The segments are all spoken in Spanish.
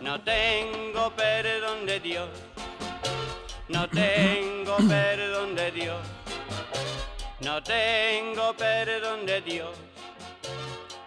No tengo perdón de Dios, no tengo perdón de Dios, no tengo perdón de Dios.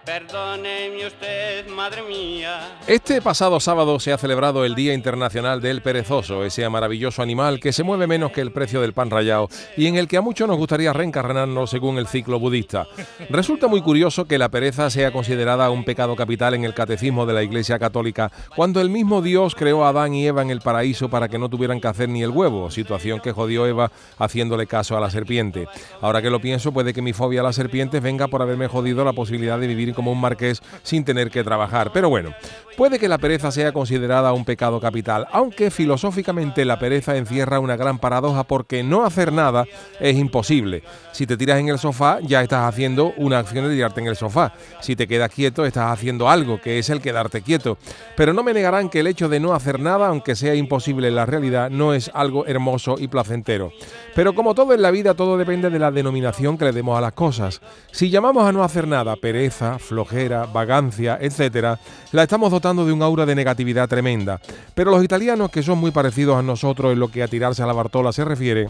Perdóneme usted, madre mía. Este pasado sábado se ha celebrado el Día Internacional del Perezoso, ese maravilloso animal que se mueve menos que el precio del pan rallado y en el que a muchos nos gustaría reencarnarnos según el ciclo budista. Resulta muy curioso que la pereza sea considerada un pecado capital en el catecismo de la Iglesia Católica, cuando el mismo Dios creó a Adán y Eva en el paraíso para que no tuvieran que hacer ni el huevo, situación que jodió Eva haciéndole caso a la serpiente. Ahora que lo pienso, puede que mi fobia a las serpientes venga por haberme jodido la posibilidad de vivir como un marqués sin tener que trabajar. Pero bueno, puede que la pereza sea considerada un pecado capital, aunque filosóficamente la pereza encierra una gran paradoja porque no hacer nada es imposible. Si te tiras en el sofá, ya estás haciendo una acción de tirarte en el sofá. Si te quedas quieto, estás haciendo algo, que es el quedarte quieto. Pero no me negarán que el hecho de no hacer nada, aunque sea imposible en la realidad, no es algo hermoso y placentero. Pero como todo en la vida, todo depende de la denominación que le demos a las cosas. Si llamamos a no hacer nada pereza, flojera, vagancia, etcétera, la estamos dotando de un aura de negatividad tremenda. Pero los italianos, que son muy parecidos a nosotros en lo que a tirarse a la Bartola se refiere,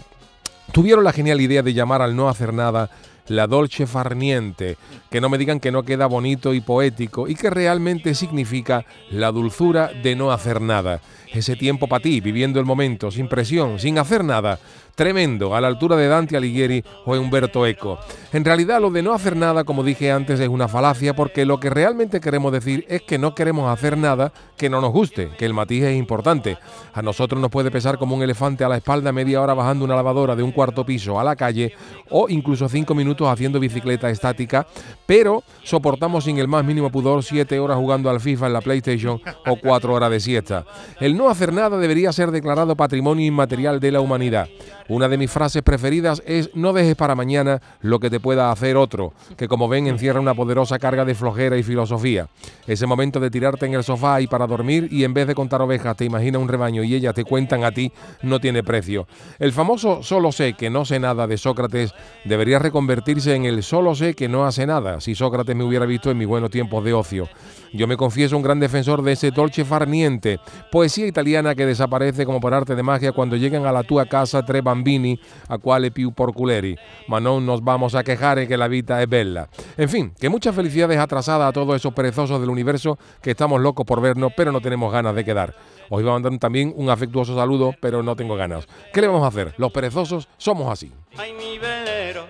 tuvieron la genial idea de llamar al no hacer nada la dolce farniente, que no me digan que no queda bonito y poético y que realmente significa la dulzura de no hacer nada. Ese tiempo para ti, viviendo el momento, sin presión, sin hacer nada. Tremendo, a la altura de Dante Alighieri o Humberto Eco. En realidad lo de no hacer nada, como dije antes, es una falacia porque lo que realmente queremos decir es que no queremos hacer nada que no nos guste, que el matiz es importante. A nosotros nos puede pesar como un elefante a la espalda media hora bajando una lavadora de un cuarto piso a la calle o incluso cinco minutos haciendo bicicleta estática, pero soportamos sin el más mínimo pudor siete horas jugando al FIFA en la PlayStation o cuatro horas de siesta. El no hacer nada debería ser declarado patrimonio inmaterial de la humanidad. Una de mis frases preferidas es no dejes para mañana lo que te pueda hacer otro, que como ven encierra una poderosa carga de flojera y filosofía. Ese momento de tirarte en el sofá y para dormir y en vez de contar ovejas te imagina un rebaño y ellas te cuentan a ti no tiene precio. El famoso solo sé que no sé nada de Sócrates debería reconvertirse en el solo sé que no hace nada si Sócrates me hubiera visto en mis buenos tiempos de ocio. Yo me confieso un gran defensor de ese dolce farniente, poesía italiana que desaparece como por arte de magia cuando llegan a la tua casa tres bambini a quale più porculeri, ma non nos vamos a quejar que la vida es bella. En fin, que muchas felicidades atrasadas a todos esos perezosos del universo que estamos locos por vernos, pero no tenemos ganas de quedar. Os iba a mandar también un afectuoso saludo, pero no tengo ganas. ¿Qué le vamos a hacer? Los perezosos somos así. Ay, mi velero,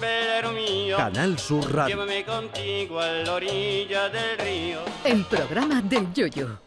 velero mío. Canal Sur Radio. Llévame contigo a la orilla del río. El programa del Yoyo.